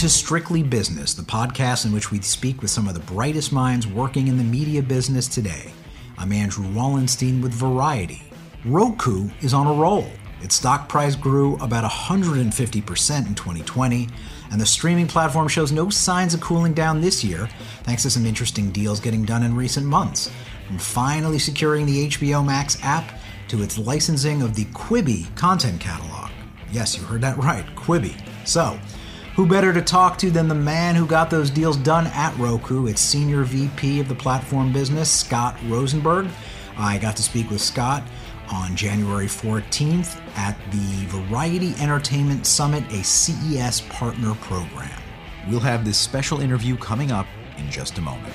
to Strictly Business, the podcast in which we speak with some of the brightest minds working in the media business today. I'm Andrew Wallenstein with Variety. Roku is on a roll. Its stock price grew about 150% in 2020, and the streaming platform shows no signs of cooling down this year, thanks to some interesting deals getting done in recent months. From finally securing the HBO Max app to its licensing of the Quibi content catalog. Yes, you heard that right, Quibi. So, who better to talk to than the man who got those deals done at Roku, its senior VP of the platform business, Scott Rosenberg? I got to speak with Scott on January 14th at the Variety Entertainment Summit, a CES partner program. We'll have this special interview coming up in just a moment.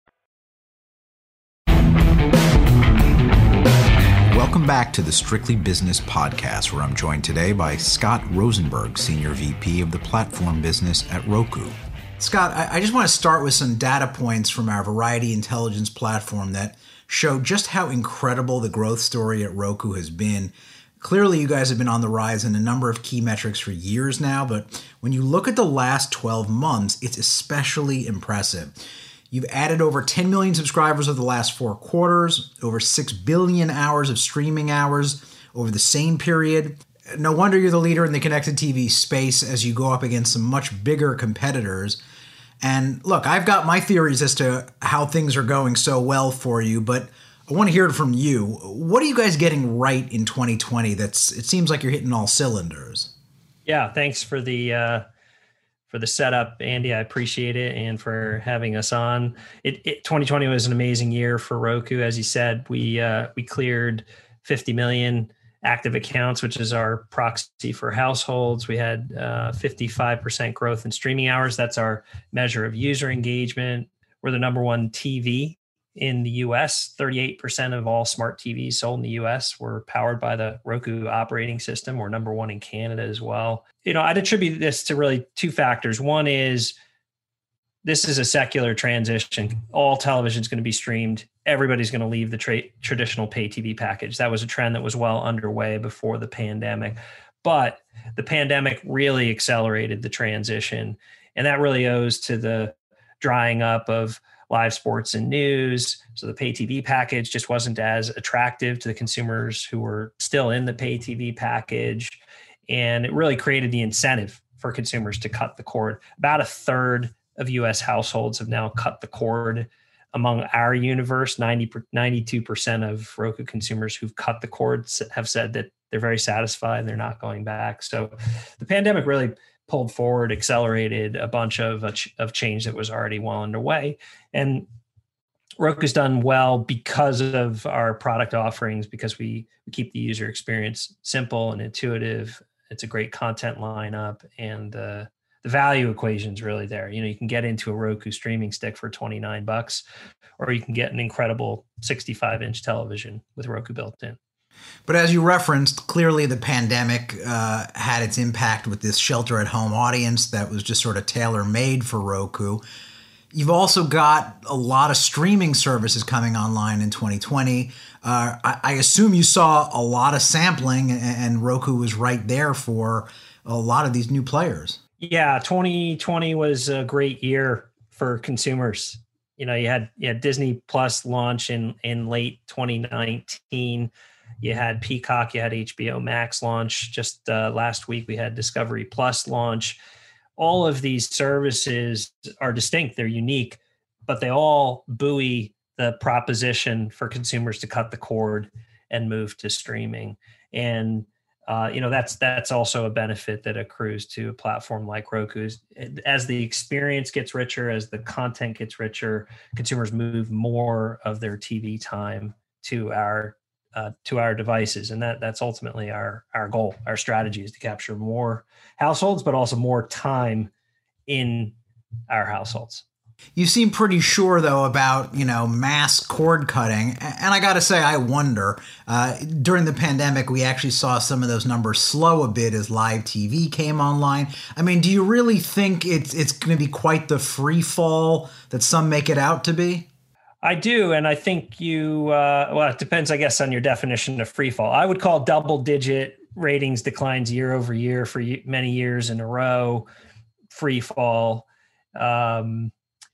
Welcome back to the Strictly Business Podcast, where I'm joined today by Scott Rosenberg, Senior VP of the Platform Business at Roku. Scott, I, just want to start with some data points from our Variety Intelligence platform that show just how incredible the growth story at Roku has been. Clearly, you guys have been on the rise in a number of key metrics for years now, but when you look at the last 12 months, it's especially impressive. You've added over 10 million subscribers over the last four quarters, over 6 billion hours of streaming hours over the same period. No wonder you're the leader in the connected TV space as you go up against some much bigger competitors. And look, I've got my theories as to how things are going so well for you, but I want to hear it from you. What are you guys getting right in 2020 that's it seems like you're hitting all cylinders? Yeah, thanks for the uh for the setup, Andy. I appreciate it, and for having us on. It, it 2020 was an amazing year for Roku, as you said. We uh, we cleared 50 million active accounts, which is our proxy for households. We had uh, 55% growth in streaming hours. That's our measure of user engagement. We're the number one TV in the US, 38% of all smart TVs sold in the US were powered by the Roku operating system. We're number one in Canada as well. You know, I'd attribute this to really two factors. One is this is a secular transition. All television is going to be streamed. Everybody's going to leave the tra- traditional pay TV package. That was a trend that was well underway before the pandemic. But the pandemic really accelerated the transition. And that really owes to the drying up of live sports and news. So the pay TV package just wasn't as attractive to the consumers who were still in the pay TV package. And it really created the incentive for consumers to cut the cord. About a third of US households have now cut the cord. Among our universe, 90, 92% of Roku consumers who've cut the cord have said that they're very satisfied. And they're not going back. So the pandemic really pulled forward, accelerated a bunch of of change that was already well underway. And Roku's done well because of our product offerings, because we, we keep the user experience simple and intuitive. It's a great content lineup, and uh, the value equation is really there. You know, you can get into a Roku streaming stick for 29 bucks, or you can get an incredible 65 inch television with Roku built in. But as you referenced, clearly the pandemic uh, had its impact with this shelter at home audience that was just sort of tailor made for Roku. You've also got a lot of streaming services coming online in 2020. Uh, I, I, assume you saw a lot of sampling, and, and Roku was right there for a lot of these new players. Yeah, 2020 was a great year for consumers. You know, you had you had Disney Plus launch in in late 2019. You had Peacock, you had HBO Max launch just uh, last week. We had Discovery Plus launch all of these services are distinct, they're unique, but they all buoy the proposition for consumers to cut the cord and move to streaming. And uh, you know that's that's also a benefit that accrues to a platform like Roku. As the experience gets richer, as the content gets richer, consumers move more of their TV time to our uh, to our devices, and that that's ultimately our our goal. Our strategy is to capture more households, but also more time in our households. You seem pretty sure though about you know mass cord cutting, and I got to say I wonder. Uh, during the pandemic, we actually saw some of those numbers slow a bit as live TV came online. I mean, do you really think it's it's going to be quite the free fall that some make it out to be? I do, and I think you. Uh, well, it depends, I guess, on your definition of free fall. I would call double-digit ratings declines year over year for many years in a row free fall. Um,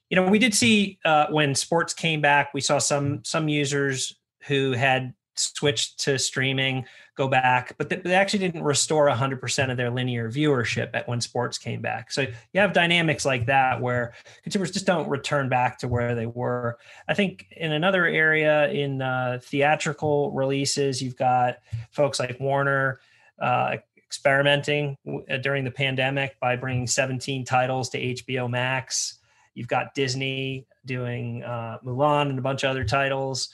you know, we did see uh, when sports came back, we saw some some users who had switched to streaming go back, but they actually didn't restore 100% of their linear viewership at when sports came back. So you have dynamics like that where consumers just don't return back to where they were. I think in another area in uh, theatrical releases, you've got folks like Warner uh, experimenting uh, during the pandemic by bringing 17 titles to HBO Max. You've got Disney doing uh, Mulan and a bunch of other titles.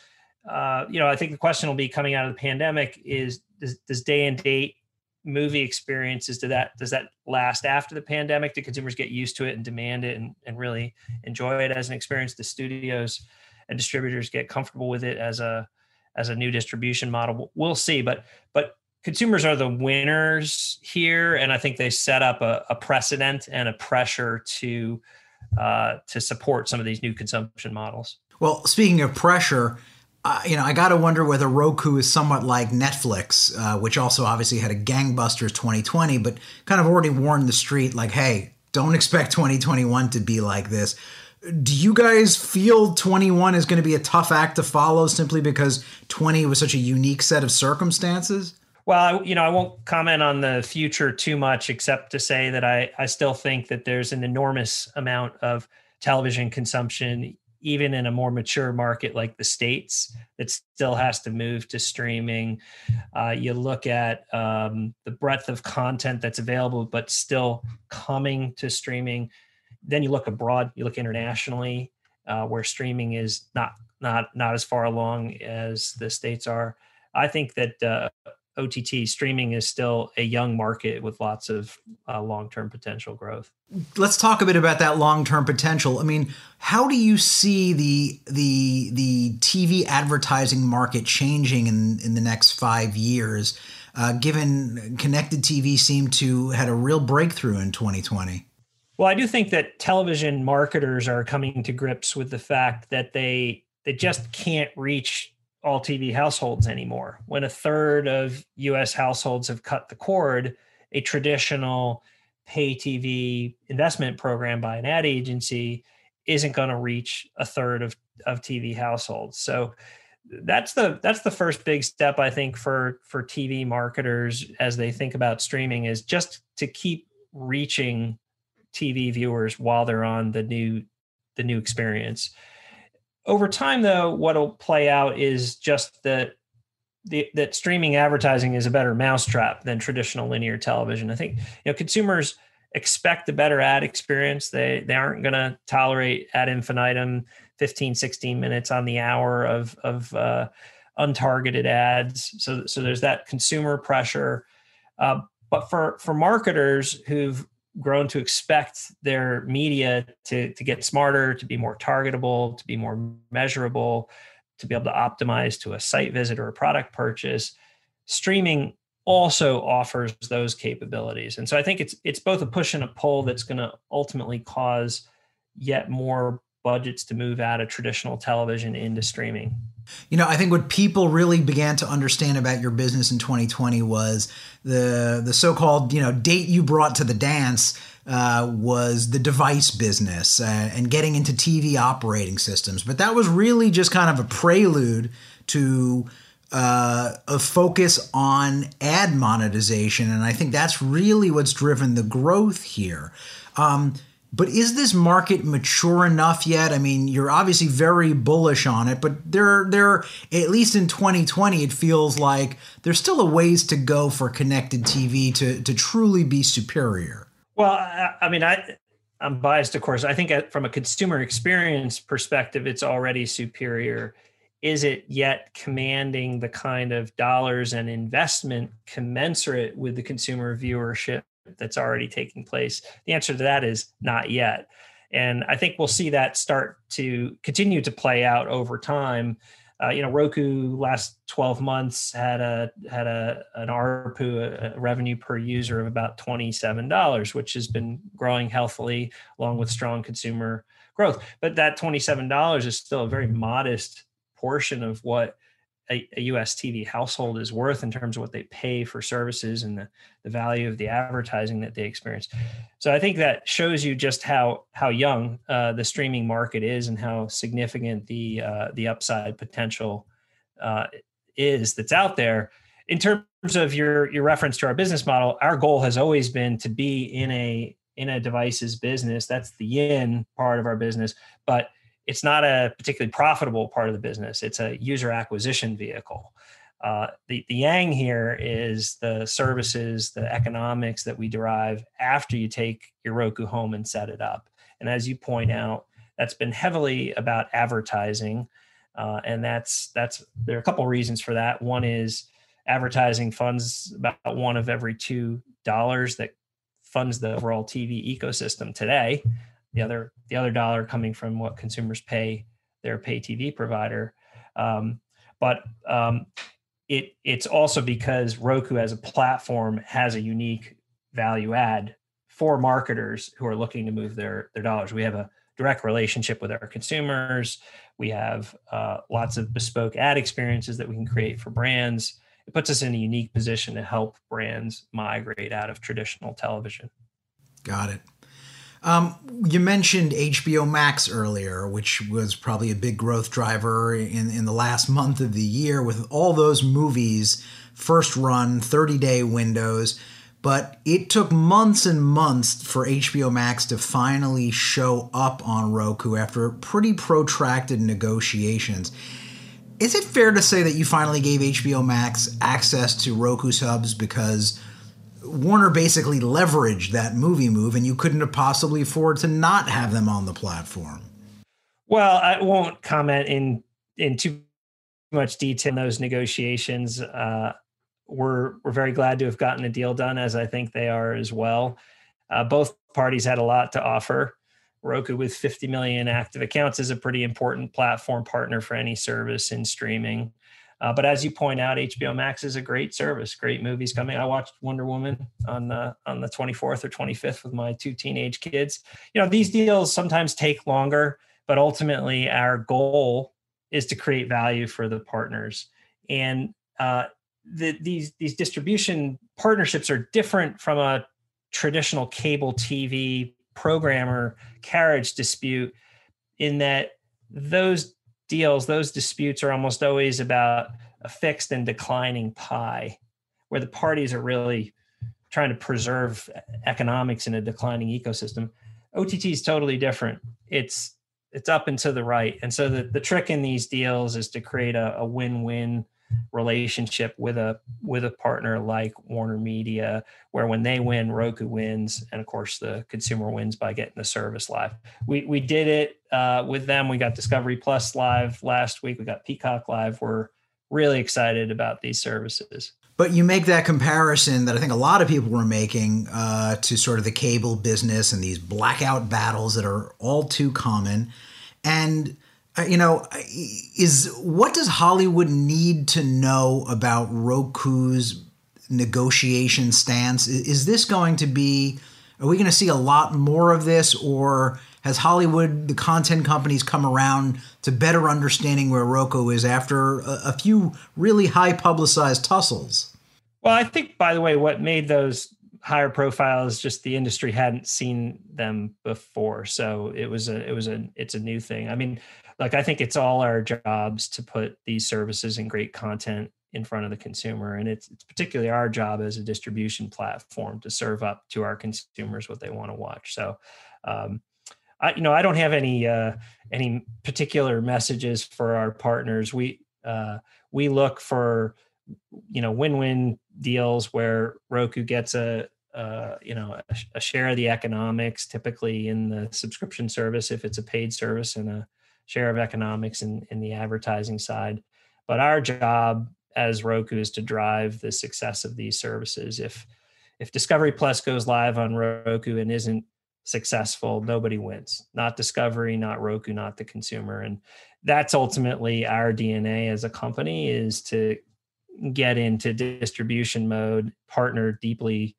Uh, you know, I think the question will be coming out of the pandemic is does, does day and date movie experiences do that does that last after the pandemic? Do consumers get used to it and demand it and, and really enjoy it as an experience? The studios and distributors get comfortable with it as a as a new distribution model? We'll see but but consumers are the winners here and i think they set up a, a precedent and a pressure to uh, to support some of these new consumption models. Well speaking of pressure uh, you know, I got to wonder whether Roku is somewhat like Netflix, uh, which also obviously had a gangbusters 2020, but kind of already warned the street, like, hey, don't expect 2021 to be like this. Do you guys feel 21 is going to be a tough act to follow simply because 20 was such a unique set of circumstances? Well, you know, I won't comment on the future too much, except to say that I, I still think that there's an enormous amount of television consumption even in a more mature market like the states that still has to move to streaming. Uh, you look at um, the breadth of content that's available but still coming to streaming. Then you look abroad you look internationally uh, where streaming is not not not as far along as the states are. I think that uh, OTT streaming is still a young market with lots of uh, long-term potential growth. Let's talk a bit about that long-term potential. I mean, how do you see the the the TV advertising market changing in in the next five years? Uh, given connected TV seemed to had a real breakthrough in 2020. Well, I do think that television marketers are coming to grips with the fact that they they just can't reach all TV households anymore. When a third of US households have cut the cord, a traditional pay TV investment program by an ad agency isn't going to reach a third of, of TV households. So that's the that's the first big step I think for for TV marketers as they think about streaming is just to keep reaching TV viewers while they're on the new the new experience over time though what'll play out is just that the, that streaming advertising is a better mousetrap than traditional linear television i think you know consumers expect a better ad experience they they aren't going to tolerate ad infinitum 15, 16 minutes on the hour of, of uh, untargeted ads. So, so there's that consumer pressure. Uh, but for, for marketers who've grown to expect their media to, to get smarter, to be more targetable, to be more measurable, to be able to optimize to a site visit or a product purchase, streaming also offers those capabilities. And so I think it's it's both a push and a pull that's going to ultimately cause yet more budgets to move out of traditional television into streaming. You know, I think what people really began to understand about your business in 2020 was the the so-called you know date you brought to the dance uh, was the device business uh, and getting into TV operating systems, but that was really just kind of a prelude to uh, a focus on ad monetization, and I think that's really what's driven the growth here. Um, but is this market mature enough yet? I mean, you're obviously very bullish on it, but there, there, at least in 2020, it feels like there's still a ways to go for connected TV to to truly be superior. Well, I, I mean, I I'm biased, of course. I think from a consumer experience perspective, it's already superior. Is it yet commanding the kind of dollars and investment commensurate with the consumer viewership that's already taking place? The answer to that is not yet. And I think we'll see that start to continue to play out over time. Uh, you know, Roku last 12 months had a had a an ARPU, a, revenue per user of about $27, which has been growing healthily along with strong consumer growth. But that $27 is still a very modest portion of what a, a, US TV household is worth in terms of what they pay for services and the, the value of the advertising that they experience. So I think that shows you just how how young uh, the streaming market is and how significant the uh, the upside potential uh, is that's out there. In terms of your your reference to our business model, our goal has always been to be in a in a devices business. That's the in part of our business, but it's not a particularly profitable part of the business. It's a user acquisition vehicle. Uh, the, the yang here is the services, the economics that we derive after you take your Roku home and set it up. And as you point out, that's been heavily about advertising. Uh, and that's that's there are a couple reasons for that. One is advertising funds about one of every two dollars that funds the overall TV ecosystem today the other the other dollar coming from what consumers pay their pay TV provider. Um, but um, it it's also because Roku as a platform has a unique value add for marketers who are looking to move their their dollars. We have a direct relationship with our consumers. We have uh, lots of bespoke ad experiences that we can create for brands. It puts us in a unique position to help brands migrate out of traditional television. Got it. Um, you mentioned HBO Max earlier, which was probably a big growth driver in, in the last month of the year with all those movies, first run, 30 day windows. But it took months and months for HBO Max to finally show up on Roku after pretty protracted negotiations. Is it fair to say that you finally gave HBO Max access to Roku subs because Warner basically leveraged that movie move, and you couldn't have possibly afford to not have them on the platform. Well, I won't comment in in too much detail in those negotiations. Uh, we're we're very glad to have gotten a deal done, as I think they are as well. Uh, both parties had a lot to offer. Roku, with 50 million active accounts, is a pretty important platform partner for any service in streaming. Uh, but as you point out, HBO Max is a great service, great movies coming. I watched Wonder Woman on the on the 24th or 25th with my two teenage kids. You know, these deals sometimes take longer, but ultimately our goal is to create value for the partners. And uh, the, these these distribution partnerships are different from a traditional cable TV programmer carriage dispute in that those deals, those disputes are almost always about a fixed and declining pie, where the parties are really trying to preserve economics in a declining ecosystem. OTT is totally different. It's it's up and to the right, and so the the trick in these deals is to create a, a win-win relationship with a with a partner like Warner Media, where when they win, Roku wins, and of course the consumer wins by getting the service live. We we did it uh, with them. We got Discovery Plus live last week. We got Peacock live. We're really excited about these services. But you make that comparison that I think a lot of people were making uh, to sort of the cable business and these blackout battles that are all too common. And you know, is what does Hollywood need to know about Roku's negotiation stance? Is, is this going to be? Are we going to see a lot more of this, or has Hollywood, the content companies, come around to better understanding where Roku is after a, a few really high publicized tussles? Well, I think, by the way, what made those higher profiles just the industry hadn't seen them before, so it was a it was a it's a new thing. I mean, like I think it's all our jobs to put these services and great content in front of the consumer and it's, it's particularly our job as a distribution platform to serve up to our consumers what they want to watch so um, I, you know, I don't have any uh, any particular messages for our partners. We uh, we look for you know win-win deals where Roku gets a uh, you know a, a, share of the economics, typically in the subscription service if it's a paid service, and a share of economics in the advertising side. But our job as Roku is to drive the success of these services. If if Discovery Plus goes live on Roku and isn't successful, nobody wins. Not Discovery, not Roku, not the consumer. And that's ultimately our DNA as a company is to get into distribution mode, partner deeply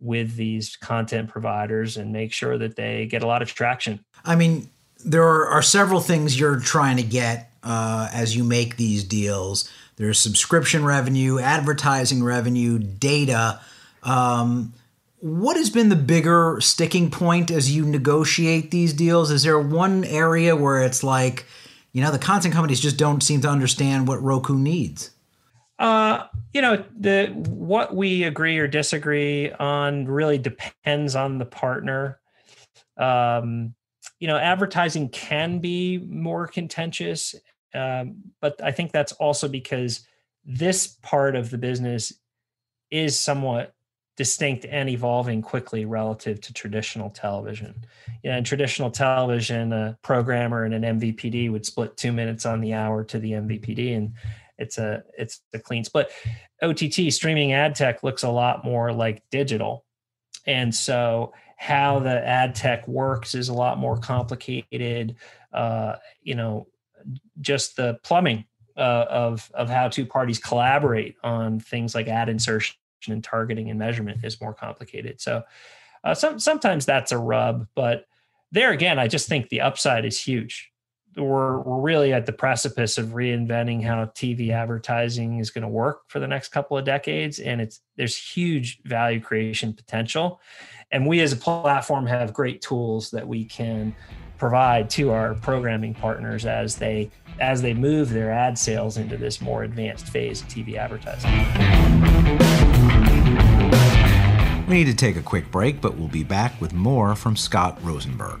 with these content providers and make sure that they get a lot of traction. I mean, there are, are several things you're trying to get uh, as you make these deals. There's subscription revenue, advertising revenue, data. Um, what has been the bigger sticking point as you negotiate these deals? Is there one area where it's like, you know, the content companies just don't seem to understand what Roku needs? Uh, you know, the what we agree or disagree on really depends on the partner. Um, you know, advertising can be more contentious, um, but I think that's also because this part of the business is somewhat distinct and evolving quickly relative to traditional television. You know, in traditional television, a programmer and an MVPD would split two minutes on the hour to the MVPD, and it's a it's a clean split. OTT streaming ad tech looks a lot more like digital, and so how the ad tech works is a lot more complicated. Uh, you know, just the plumbing uh, of of how two parties collaborate on things like ad insertion and targeting and measurement is more complicated. So uh, some, sometimes that's a rub, but there again, I just think the upside is huge. We're, we're really at the precipice of reinventing how TV advertising is going to work for the next couple of decades. And it's, there's huge value creation potential. And we as a platform have great tools that we can provide to our programming partners as they as they move their ad sales into this more advanced phase of TV advertising. We need to take a quick break, but we'll be back with more from Scott Rosenberg.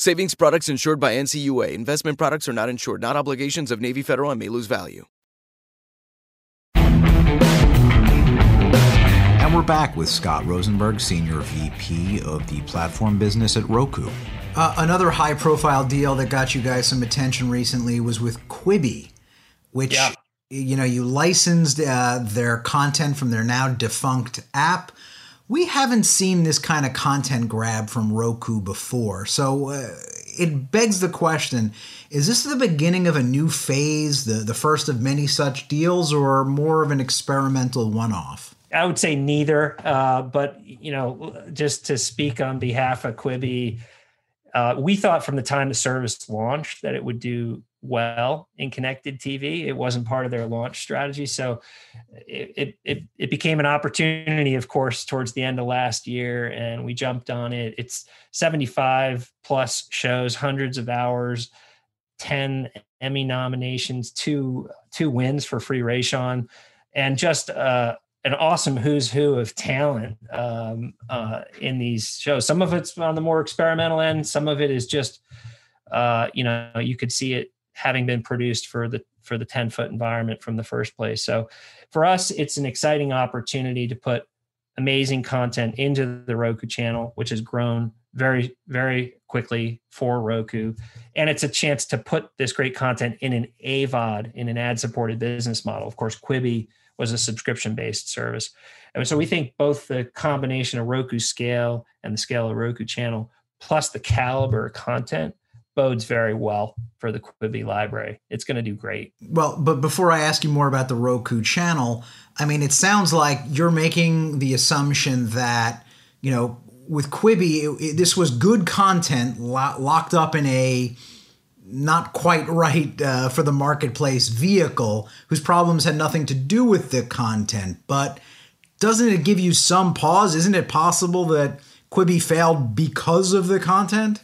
Savings products insured by NCUA. Investment products are not insured, not obligations of Navy Federal and may lose value. And we're back with Scott Rosenberg, Senior VP of the platform business at Roku. Uh, another high profile deal that got you guys some attention recently was with Quibi, which, yeah. you know, you licensed uh, their content from their now defunct app we haven't seen this kind of content grab from Roku before. So uh, it begs the question is this the beginning of a new phase, the, the first of many such deals, or more of an experimental one off? I would say neither. Uh, but, you know, just to speak on behalf of Quibi, uh, we thought from the time the service launched that it would do well in connected TV. It wasn't part of their launch strategy. So it, it, it became an opportunity, of course, towards the end of last year, and we jumped on it. It's 75 plus shows, hundreds of hours, 10 Emmy nominations, two two wins for Free Rayshawn, and just uh, an awesome who's who of talent um, uh, in these shows. Some of it's on the more experimental end. Some of it is just, uh, you know, you could see it having been produced for the for the 10 foot environment from the first place. So for us, it's an exciting opportunity to put amazing content into the Roku channel, which has grown very, very quickly for Roku. And it's a chance to put this great content in an AVOD, in an ad supported business model. Of course, Quibi was a subscription based service. And so we think both the combination of Roku scale and the scale of Roku channel, plus the caliber content, bodes very well for the Quibi library. It's going to do great. Well, but before I ask you more about the Roku channel, I mean, it sounds like you're making the assumption that, you know, with Quibi, it, it, this was good content lo- locked up in a not quite right uh, for the marketplace vehicle whose problems had nothing to do with the content. But doesn't it give you some pause? Isn't it possible that Quibi failed because of the content?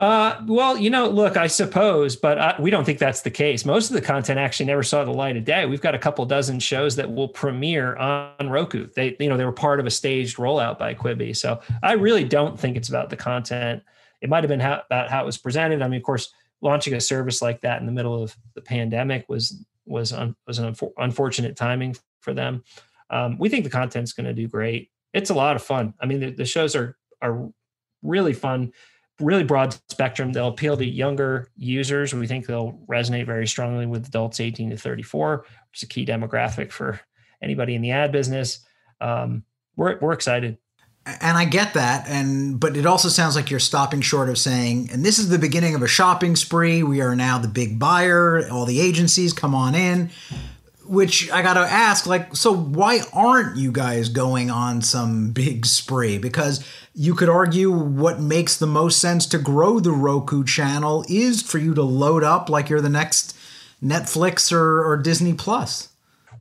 Uh, well, you know, look, I suppose, but I, we don't think that's the case. Most of the content actually never saw the light of day. We've got a couple dozen shows that will premiere on Roku. They, you know, they were part of a staged rollout by Quibi. So I really don't think it's about the content. It might have been how, about how it was presented. I mean, of course, launching a service like that in the middle of the pandemic was was un, was an unfor- unfortunate timing for them. Um, we think the content's going to do great. It's a lot of fun. I mean, the, the shows are are really fun, really broad spectrum. They'll appeal to younger users. We think they'll resonate very strongly with adults 18 to 34, which is a key demographic for anybody in the ad business. Um, we're we're excited and I get that, and but it also sounds like you're stopping short of saying, and this is the beginning of a shopping spree. We are now the big buyer. All the agencies come on in. Which I gotta ask, like, so why aren't you guys going on some big spree? Because you could argue what makes the most sense to grow the Roku channel is for you to load up like you're the next Netflix or, or Disney Plus.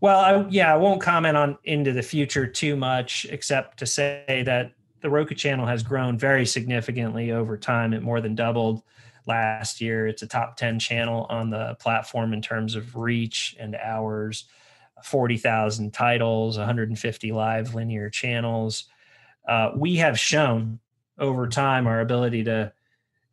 Well, I, yeah, I won't comment on into the future too much, except to say that the Roku channel has grown very significantly over time. It more than doubled last year. It's a top 10 channel on the platform in terms of reach and hours, 40,000 titles, 150 live linear channels. Uh, we have shown over time our ability to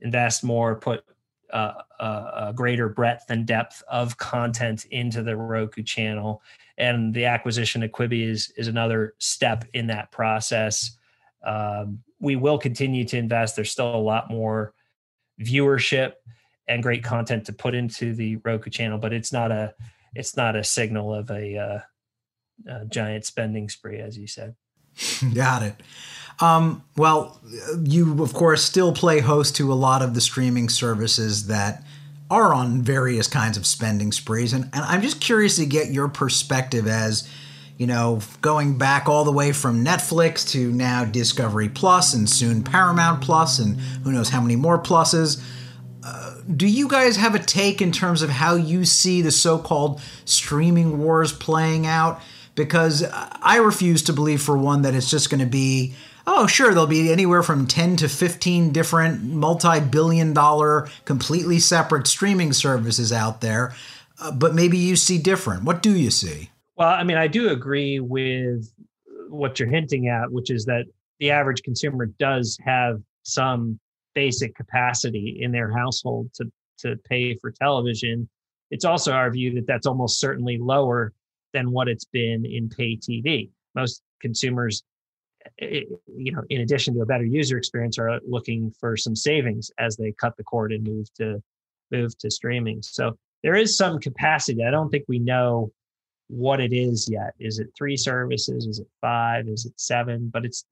invest more, put uh, a, a, greater breadth and depth of content into the Roku channel. And the acquisition of Quibi is, is another step in that process. Um, we will continue to invest. There's still a lot more viewership and great content to put into the Roku channel, but it's not a it's not a signal of a, uh, a giant spending spree, as you said. Got it. Um, well, you of course still play host to a lot of the streaming services that are on various kinds of spending sprees, and, and I'm just curious to get your perspective as you know, going back all the way from Netflix to now Discovery Plus and soon Paramount Plus, and who knows how many more pluses. Uh, do you guys have a take in terms of how you see the so-called streaming wars playing out? Because I refuse to believe, for one, that it's just going to be oh, sure, there'll be anywhere from 10 to 15 different multi billion dollar, completely separate streaming services out there. Uh, but maybe you see different. What do you see? Well, I mean, I do agree with what you're hinting at, which is that the average consumer does have some basic capacity in their household to to pay for television. It's also our view that that's almost certainly lower than what it's been in pay TV. Most consumers, eh, you know, in addition to a better user experience, are looking for some savings as they cut the cord and move to move to streaming. So there is some capacity. I don't think we know what it is yet. Is it three services? Is it five? Is it seven? But it's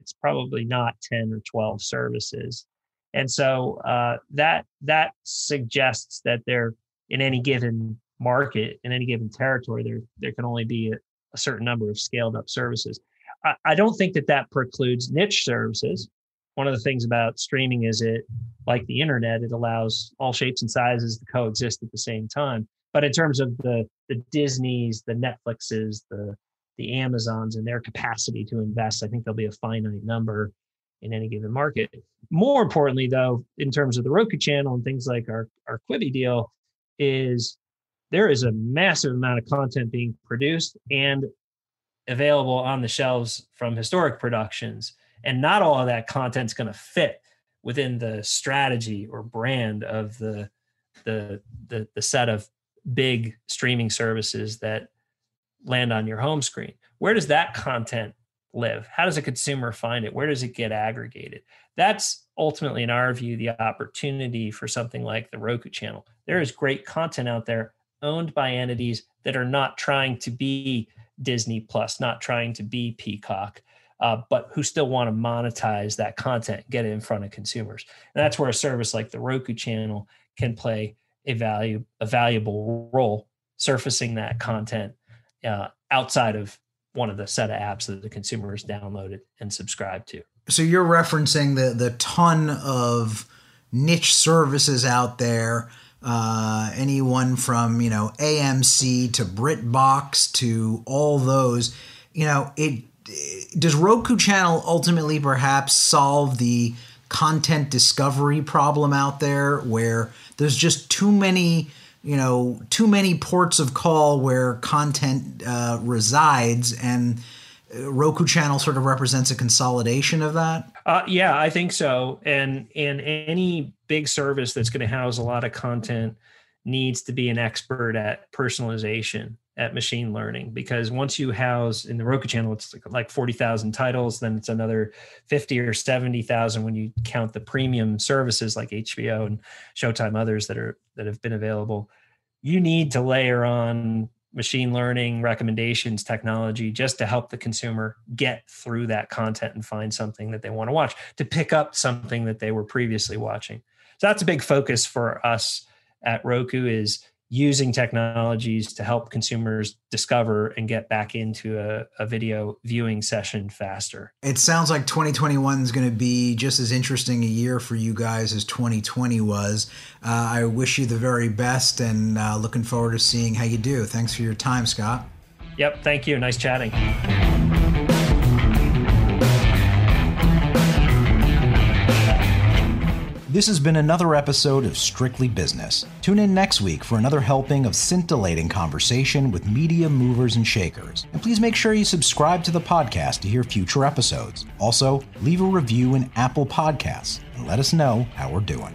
it's probably not 10 or 12 services. And so uh, that that suggests that there in any given market, in any given territory, there there can only be a, a certain number of scaled up services. I, I don't think that that precludes niche services. One of the things about streaming is it, like the internet, it allows all shapes and sizes to coexist at the same time. But in terms of the the Disneys, the Netflixes, the the Amazons and their capacity to invest. I think there'll be a finite number in any given market. More importantly, though, in terms of the Roku channel and things like our, our Quibi deal, is there is a massive amount of content being produced and available on the shelves from historic productions. And not all of that content's going to fit within the strategy or brand of the, the the the set of big streaming services that land on your home screen. Where does that content live? How does a consumer find it? Where does it get aggregated? That's ultimately, in our view, the opportunity for something like the Roku channel. There is great content out there owned by entities that are not trying to be Disney Plus, not trying to be Peacock, uh, but who still want to monetize that content, get it in front of consumers. And that's where a service like the Roku channel can play a value, a valuable role, surfacing that content uh, outside of one of the set of apps that the consumers downloaded and subscribed to. So you're referencing the the ton of niche services out there. Uh, anyone from you know AMC to BritBox to all those. You know, it does Roku Channel ultimately perhaps solve the content discovery problem out there where there's just too many you know too many ports of call where content uh, resides and Roku channel sort of represents a consolidation of that. Uh, yeah, I think so. And and any big service that's going to house a lot of content needs to be an expert at personalization, at machine learning, because once you house in the Roku channel, it's like forty thousand titles. Then it's another fifty or seventy thousand when you count the premium services like HBO and Showtime, others that are that have been available you need to layer on machine learning recommendations technology just to help the consumer get through that content and find something that they want to watch to pick up something that they were previously watching so that's a big focus for us at roku is using technologies to help consumers discover and get back into a, a, video viewing session faster. It sounds like 2021 is going to be just as interesting a year for you guys as 2020 was. Uh, I wish you the very best and uh, looking forward to seeing how you do. Thanks for your time, Scott. Yep. Thank you. Nice chatting. This has been another episode of Strictly Business. Tune in next week for another helping of scintillating conversation with media movers and shakers. And please make sure you subscribe to the podcast to hear future episodes. Also, leave a review in Apple Podcasts and let us know how we're doing.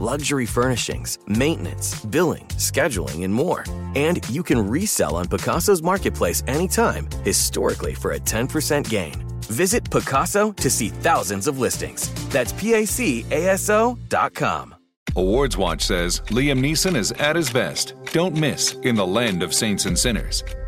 luxury furnishings, maintenance, billing, scheduling, and more. And you can resell on Pacaso's marketplace anytime, historically for a 10% gain. Visit Pacaso to see thousands of listings. That's PACASO.com. Awards Watch says Liam Neeson is at his best. Don't miss In the Land of Saints and Sinners.